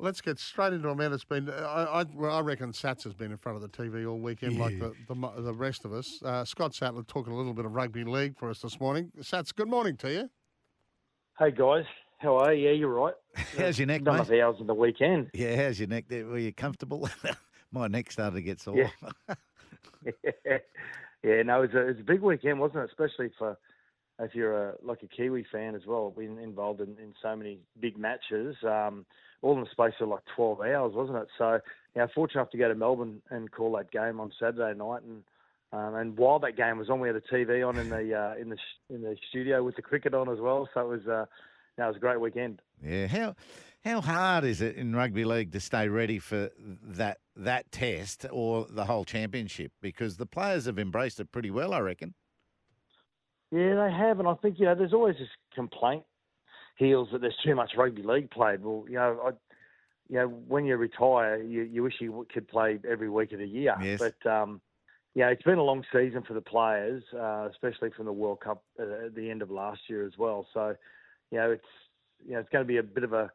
Let's get straight into a man that's been. I, I, well, I reckon Sats has been in front of the TV all weekend, yeah. like the, the, the rest of us. Uh, Scott Sattler talking a little bit of rugby league for us this morning. Sats, good morning to you. Hey guys, how are you? Yeah, you're right. how's your neck, Done mate? hours in the weekend. Yeah, how's your neck? Were you comfortable? My neck started to get sore. Yeah, yeah. yeah no, it was, a, it was a big weekend, wasn't it? Especially for if you're a, like a Kiwi fan as well. Been involved in, in so many big matches, um, all in the space of like 12 hours, wasn't it? So, yeah, fortunate enough to go to Melbourne and call that game on Saturday night and. Um, and while that game was on, we had a TV on in the uh, in the in the studio with the cricket on as well. So it was uh, it was a great weekend. Yeah, how how hard is it in rugby league to stay ready for that that test or the whole championship? Because the players have embraced it pretty well, I reckon. Yeah, they have, and I think you know there's always this complaint Heals that there's too much rugby league played. Well, you know, I, you know, when you retire, you, you wish you could play every week of the year. Yes. But um, yeah, it's been a long season for the players, uh, especially from the World Cup uh, at the end of last year as well. So, you know, it's you know it's going to be a bit of a,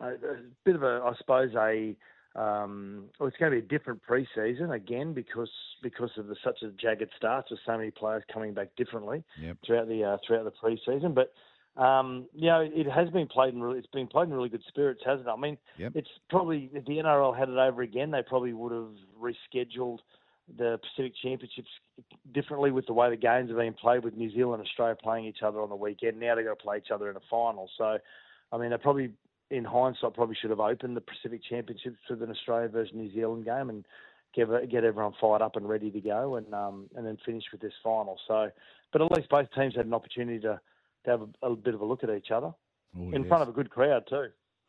a, a bit of a I suppose a um, well, it's going to be a different preseason again because because of the, such a jagged start with so many players coming back differently yep. throughout the uh, throughout the preseason. But um, you know, it has been played in really, it's been played in really good spirits, hasn't it? I mean, yep. it's probably if the NRL had it over again, they probably would have rescheduled the Pacific Championships differently with the way the games are being played with New Zealand and Australia playing each other on the weekend. Now they've got to play each other in a final. So, I mean, they probably in hindsight, probably should have opened the Pacific Championships with an Australia versus New Zealand game and get get everyone fired up and ready to go, and um, and then finish with this final. So, but at least both teams had an opportunity to to have a, a bit of a look at each other oh, in yes. front of a good crowd too.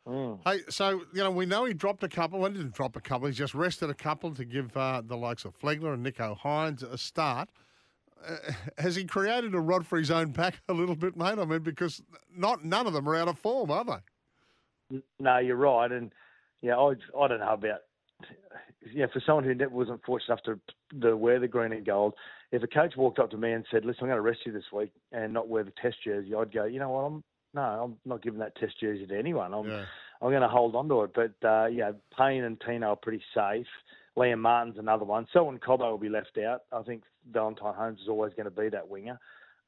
Mm. Hey, so you know we know he dropped a couple. Well, he didn't drop a couple. He's just rested a couple to give uh, the likes of Flegler and Nicho Hynes a start. Uh, has he created a rod for his own back a little bit, mate? I mean, because not none of them are out of form, are they? No, you're right, and yeah, I I don't know about yeah for someone who wasn't fortunate enough to to wear the green and gold. If a coach walked up to me and said, "Listen, I'm going to rest you this week and not wear the Test jersey," I'd go, "You know what? I'm no, I'm not giving that Test jersey to anyone. I'm yeah. I'm going to hold on to it." But uh, yeah, Payne and Tino are pretty safe. Liam Martin's another one. Selwyn Cobbo will be left out. I think Valentine Holmes is always going to be that winger.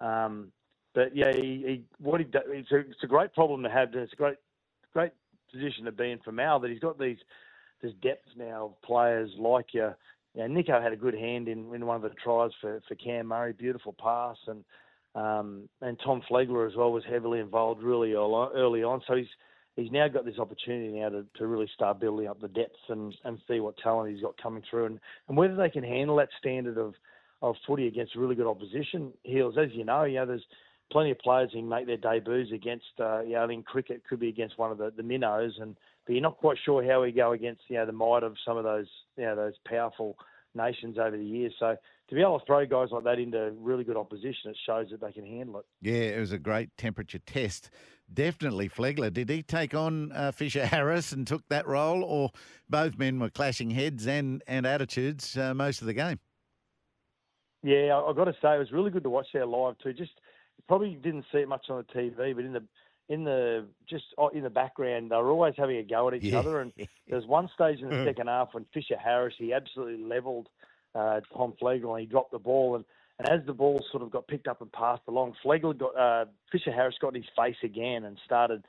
Um, but yeah, he, he what he it's a, it's a great problem to have. It's a great great position to be in for Mal that he's got these this depth now of players like you. Yeah, Nicho had a good hand in, in one of the tries for, for Cam Murray, beautiful pass, and um, and Tom Flegler as well was heavily involved really early on. So he's he's now got this opportunity now to, to really start building up the depth and, and see what talent he's got coming through and, and whether they can handle that standard of, of footy against really good opposition. Heals, as you know, you know, there's plenty of players who make their debuts against, uh, you know, in cricket could be against one of the, the minnows, and but you're not quite sure how we go against, you know, the might of some of those, you know, those powerful nations over the years. So to be able to throw guys like that into really good opposition, it shows that they can handle it. Yeah, it was a great temperature test. Definitely Flegler. Did he take on uh, Fisher Harris and took that role, or both men were clashing heads and, and attitudes uh, most of the game? Yeah, I've got to say, it was really good to watch there live too. Just probably didn't see it much on the TV, but in the in the just oh, in the background, they were always having a go at each Yeah. other. And there's one stage in the second half when Fisher Harris he absolutely levelled uh, Tom Flegler and he dropped the ball. And, and as the ball sort of got picked up and passed along, Flegler got uh, Fisher Harris got in his face again and started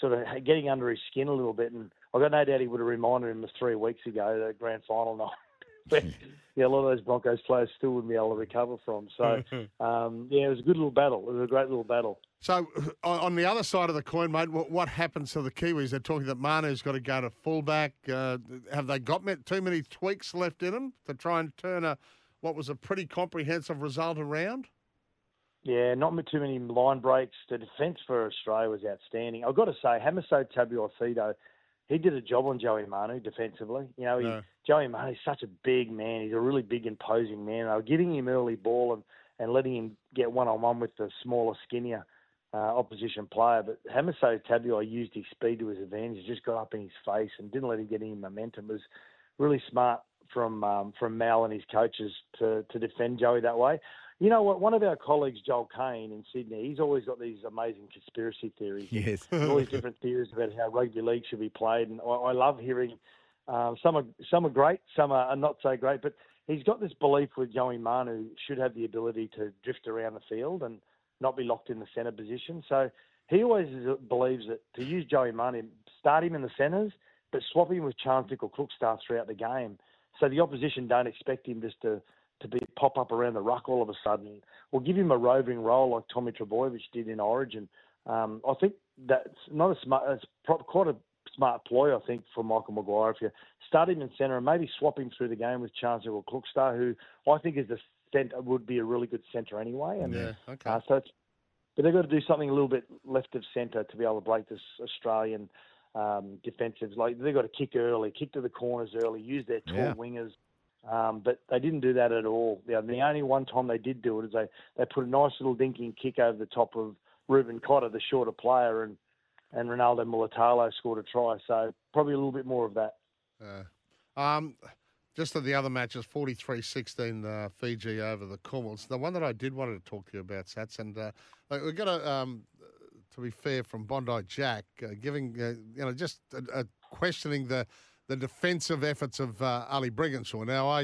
sort of getting under his skin a little bit. And I've got no doubt he would have reminded him of three weeks ago, the grand final night. But, yeah, a lot of those Broncos players still wouldn't be able to recover from. So, um, yeah, it was a good little battle. It was a great little battle. So, on the other side of the coin, mate, what, what happens to the Kiwis? They're talking that Manu's got to go to fullback. Uh, have they got too many tweaks left in them to try and turn a what was a pretty comprehensive result around? Yeah, not too many line breaks. The defence for Australia was outstanding. I've got to say, Hamiso Tabuai-Fidow, he did a job on Joey Manu defensively. You know, he, Yeah. Joey Manu's such a big man. He's a really big, imposing man. They were giving him early ball and, and letting him get one on one with the smaller, skinnier uh, opposition player. But Hamiso Tabua used his speed to his advantage. He just got up in his face and didn't let him get any momentum. It was really smart from um, from Mal and his coaches to to defend Joey that way. You know what? One of our colleagues, Joel Kane in Sydney, he's always got these amazing conspiracy theories. Yes. all these different theories about how rugby league should be played, and I, I love hearing. Um, some are some are great, some are not so great, but he's got this belief with Joey Manu should have the ability to drift around the field and not be locked in the centre position. So he always believes that to use Joey Manu, start him in the centres, but swap him with Charnze Nicoll-Klokstad throughout the game, so the opposition don't expect him just to pop up around the ruck all of a sudden, or give him a roving role like Tommy Trbojevic did in Origin. Um, I think that's not a smart. It's quite a smart ploy, I think, for Michael Maguire. If you start him in centre and maybe swap him through the game with Charnze or Klokstad, who I think is a centre would be a really good centre anyway. And, Yeah, okay. Uh, so it's, but they've got to do something a little bit left of centre to be able to break this Australian um, defensives. Like they've got to kick early, kick to the corners early, use their tall Yeah. wingers. Um, but they didn't do that at all. Know, the only one time they did do it is they, they put a nice little dinking kick over the top of Reuben Cotter, the shorter player, and and Ronaldo Mulitalo scored a try. So probably a little bit more of that. Uh, um, just to the other matches, 43-16 uh, Fiji over the Kumuls. The one that I did want to talk to you about, Sats, and uh, we've got to, um, to be fair, from Bondi Jack, uh, giving, uh, you know, just questioning the, the defensive efforts of uh, Ali Brigginshaw. Now, I,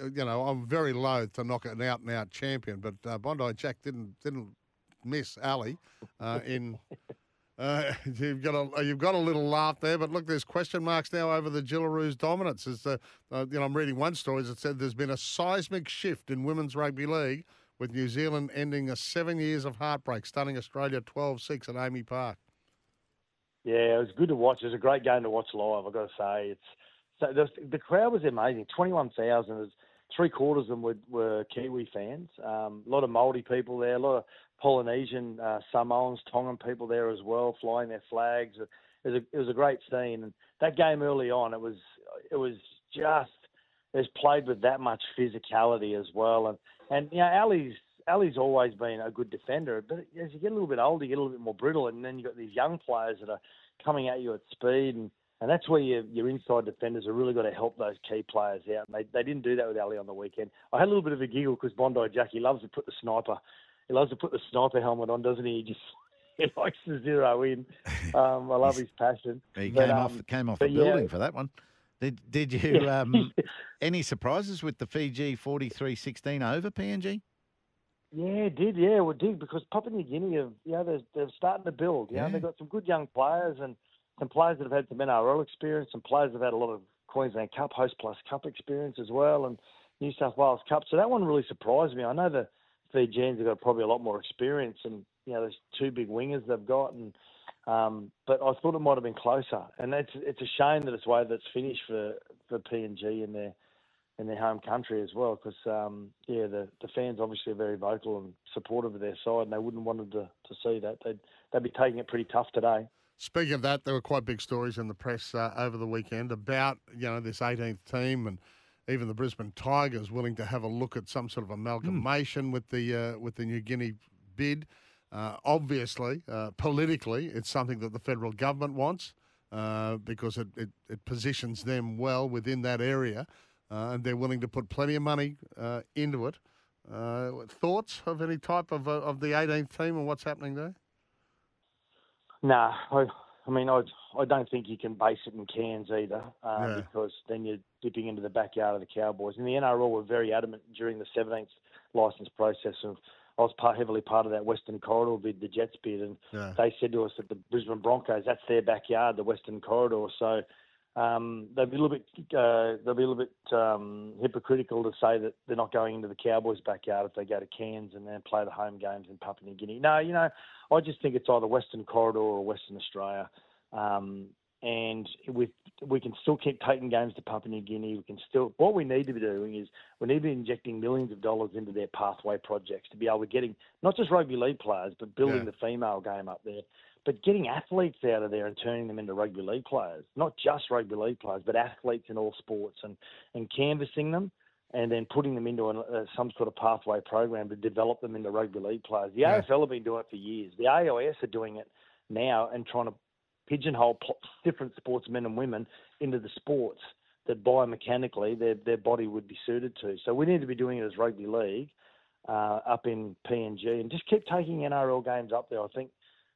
you know, I'm very loath to knock an out-and-out champion, but uh, Bondi Jack didn't didn't miss Ali uh, in uh, you've got a you've got a little laugh there, but look, there's question marks now over the Jillaroos' dominance. As uh, uh, you know, I'm reading one story that said there's been a seismic shift in women's rugby league, with New Zealand ending a seven years of heartbreak, stunning Australia 12-6 at AAMI Park. Yeah, it was good to watch. It was a great game to watch live. I've got to say, it's so the, the crowd was amazing. Twenty one thousand. Three quarters of them were, were Kiwi fans. Um, a lot of Maori people there. A lot of Polynesian, uh, Samoans, Tongan people there as well, flying their flags. It was a, it was a great scene. And that game early on, it was it was just it was played with that much physicality as well. And and you know, Ali's Ali's always been a good defender, but as you get a little bit older, you get a little bit more brittle, and then you've got these young players that are coming at you at speed, and, and that's where your, your inside defenders are really got to help those key players out. And they, they didn't do that with Ali on the weekend. I had a little bit of a giggle because Bondi Jack, he loves to put the sniper, he loves to put the sniper helmet on, doesn't he? He just he likes to zero in. Um, I love his passion. He But, came um, off came off the yeah. building for that one. Did did you um, any surprises with the Fiji 43-16 over PNG? Yeah, it did. Yeah, well, it did because Papua New Guinea, have, you know, they're, they're starting to build. You know, Yeah. they've got some good young players and some players that have had some NRL experience, some players that have had a lot of Queensland Cup, Hostplus Cup experience as well, and New South Wales Cup. So that one really surprised me. I know the Fijians have got probably a lot more experience, and you know, there's two big wingers they've got, and um, but I thought it might have been closer. And it's it's a shame that it's way that's finished for for PNG in their in their home country as well, because um, yeah, the the fans obviously are very vocal and supportive of their side, and they wouldn't wanted to to see that. They'd they'd be taking it pretty tough today. Speaking of that, there were quite big stories in the press uh, over the weekend about you know this 18th team and even the Brisbane Tigers willing to have a look at some sort of amalgamation with the uh, with the New Guinea bid. Uh, obviously, uh, politically, it's something that the federal government wants uh, because it, it, it positions them well within that area, uh, and they're willing to put plenty of money uh, into it. Uh, thoughts of any type of uh, of the 18th team and what's happening there? Nah, I, I mean, I, I don't think you can base it in Cairns either, uh, because then you're dipping into the backyard of the Cowboys. And the NRL were very adamant during the 17th license process. Of I was part, heavily part of that Western Corridor bid, the Jets bid, and they said to us that the Brisbane Broncos, that's their backyard, the Western Corridor. So um, they'd be a little bit, uh, they'll be a little bit um, hypocritical to say that they're not going into the Cowboys' backyard if they go to Cairns and then play the home games in Papua New Guinea. No, you know, I just think it's either Western Corridor or Western Australia. Um, and with we can still keep taking games to Papua New Guinea. We can still what we need to be doing is we need to be injecting millions of dollars into their pathway projects to be able to getting not just rugby league players, but building Yeah. the female game up there, but getting athletes out of there and turning them into rugby league players. Not just rugby league players, but athletes in all sports and and canvassing them. And then putting them into an, uh, some sort of pathway program to develop them into rugby league players. The Yeah. AFL have been doing it for years. The AIS are doing it now and trying to pigeonhole different sportsmen and women into the sports that biomechanically their their body would be suited to. So we need to be doing it as rugby league, uh, up in PNG, and just keep taking NRL games up there. I think,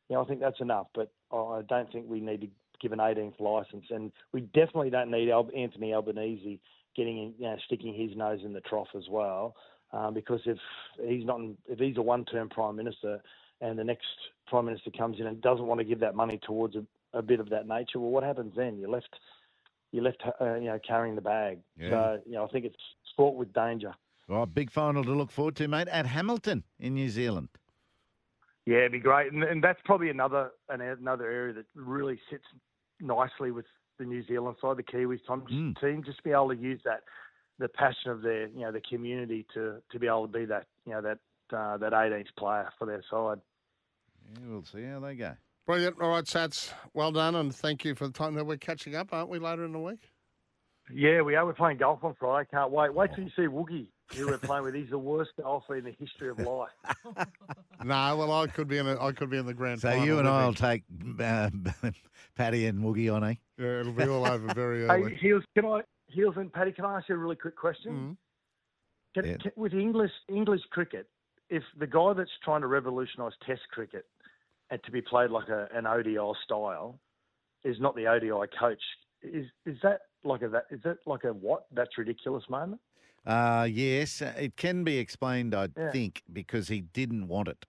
you know, I think that's enough. But I don't think we need to give an 18th license, and we definitely don't need Anthony Albanese getting, in, you know, sticking his nose in the trough as well. Um, because if he's not, if he's a one-term prime minister, and the next prime minister comes in and doesn't want to give that money towards a, a bit of that nature, well, what happens then? You're left, you're left, uh, you know, carrying the bag. Yeah. So, you know, I think it's fraught with danger. Well, big final to look forward to, mate, at Hamilton in New Zealand. Yeah, it'd be great, and, and that's probably another an, another area that really sits nicely with the New Zealand side, the Kiwis Tom, Mm. team, just be able to use that the passion of their you know the community to to be able to be that you know that uh, that 18th player for their side. Yeah, we'll see how they go. Brilliant. All right, Sats. Well done, and thank you for the time that we're catching up, aren't we, later in the week? Yeah, we are. We're playing golf on Friday. Can't wait. Wait till you see Woogie, who we're playing with. He's the worst golfer in the history of life. No, well, I could be in. A, I could be in the grand So final. you and I will take uh, Paddy and Woogie on, eh? Yeah, it'll be all over very early. Hey, early. Heals, can I, Heals and Paddy, can I ask you a really quick question? Mhm. Can, Yeah. can, with English English cricket, if the guy that's trying to revolutionise Test cricket and to be played like a, an ODI style is not the ODI coach, is is that like a that is that like a what? That's ridiculous moment. Uh, yes, uh, it can be explained, I Yeah. think, because he didn't want it.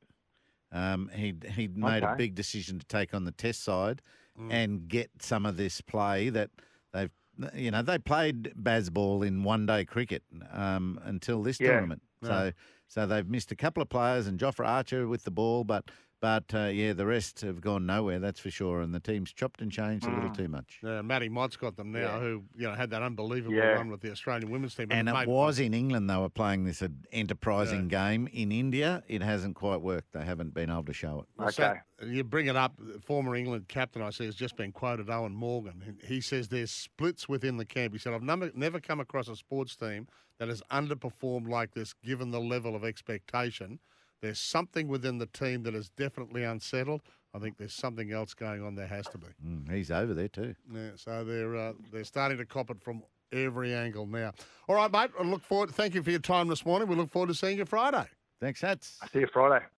Um, he he made a big decision to take on the test side Mm. and get some of this play that they've, you know, they played baseball in one day cricket um, until this Yeah. tournament. So so they've missed a couple of players and Jofra Archer with the ball, but but uh, yeah, the rest have gone nowhere. That's for sure. And the team's chopped and changed a little Mm. too much. Yeah, Matty Mott's got them now, Yeah. who you know had that unbelievable Yeah. run with the Australian women's team, And it made- was in England they were playing this enterprising game. In India, it hasn't quite worked. They haven't been able to show it. Okay. so you bring it up. Former England captain, I see, has just been quoted. Eoin Morgan. He says there's splits within the camp. He said, "I've never never come across a sports team that has underperformed like this, given the level of expectation. There's something within the team that is definitely unsettled. I think there's something else going on. There has to be. Mm, he's over there too. Yeah, so they're uh, they're starting to cop it from every angle now. All right, mate. I look forward. Thank you for your time this morning. We look forward to seeing you Friday. Thanks, Sats. I'll see you Friday.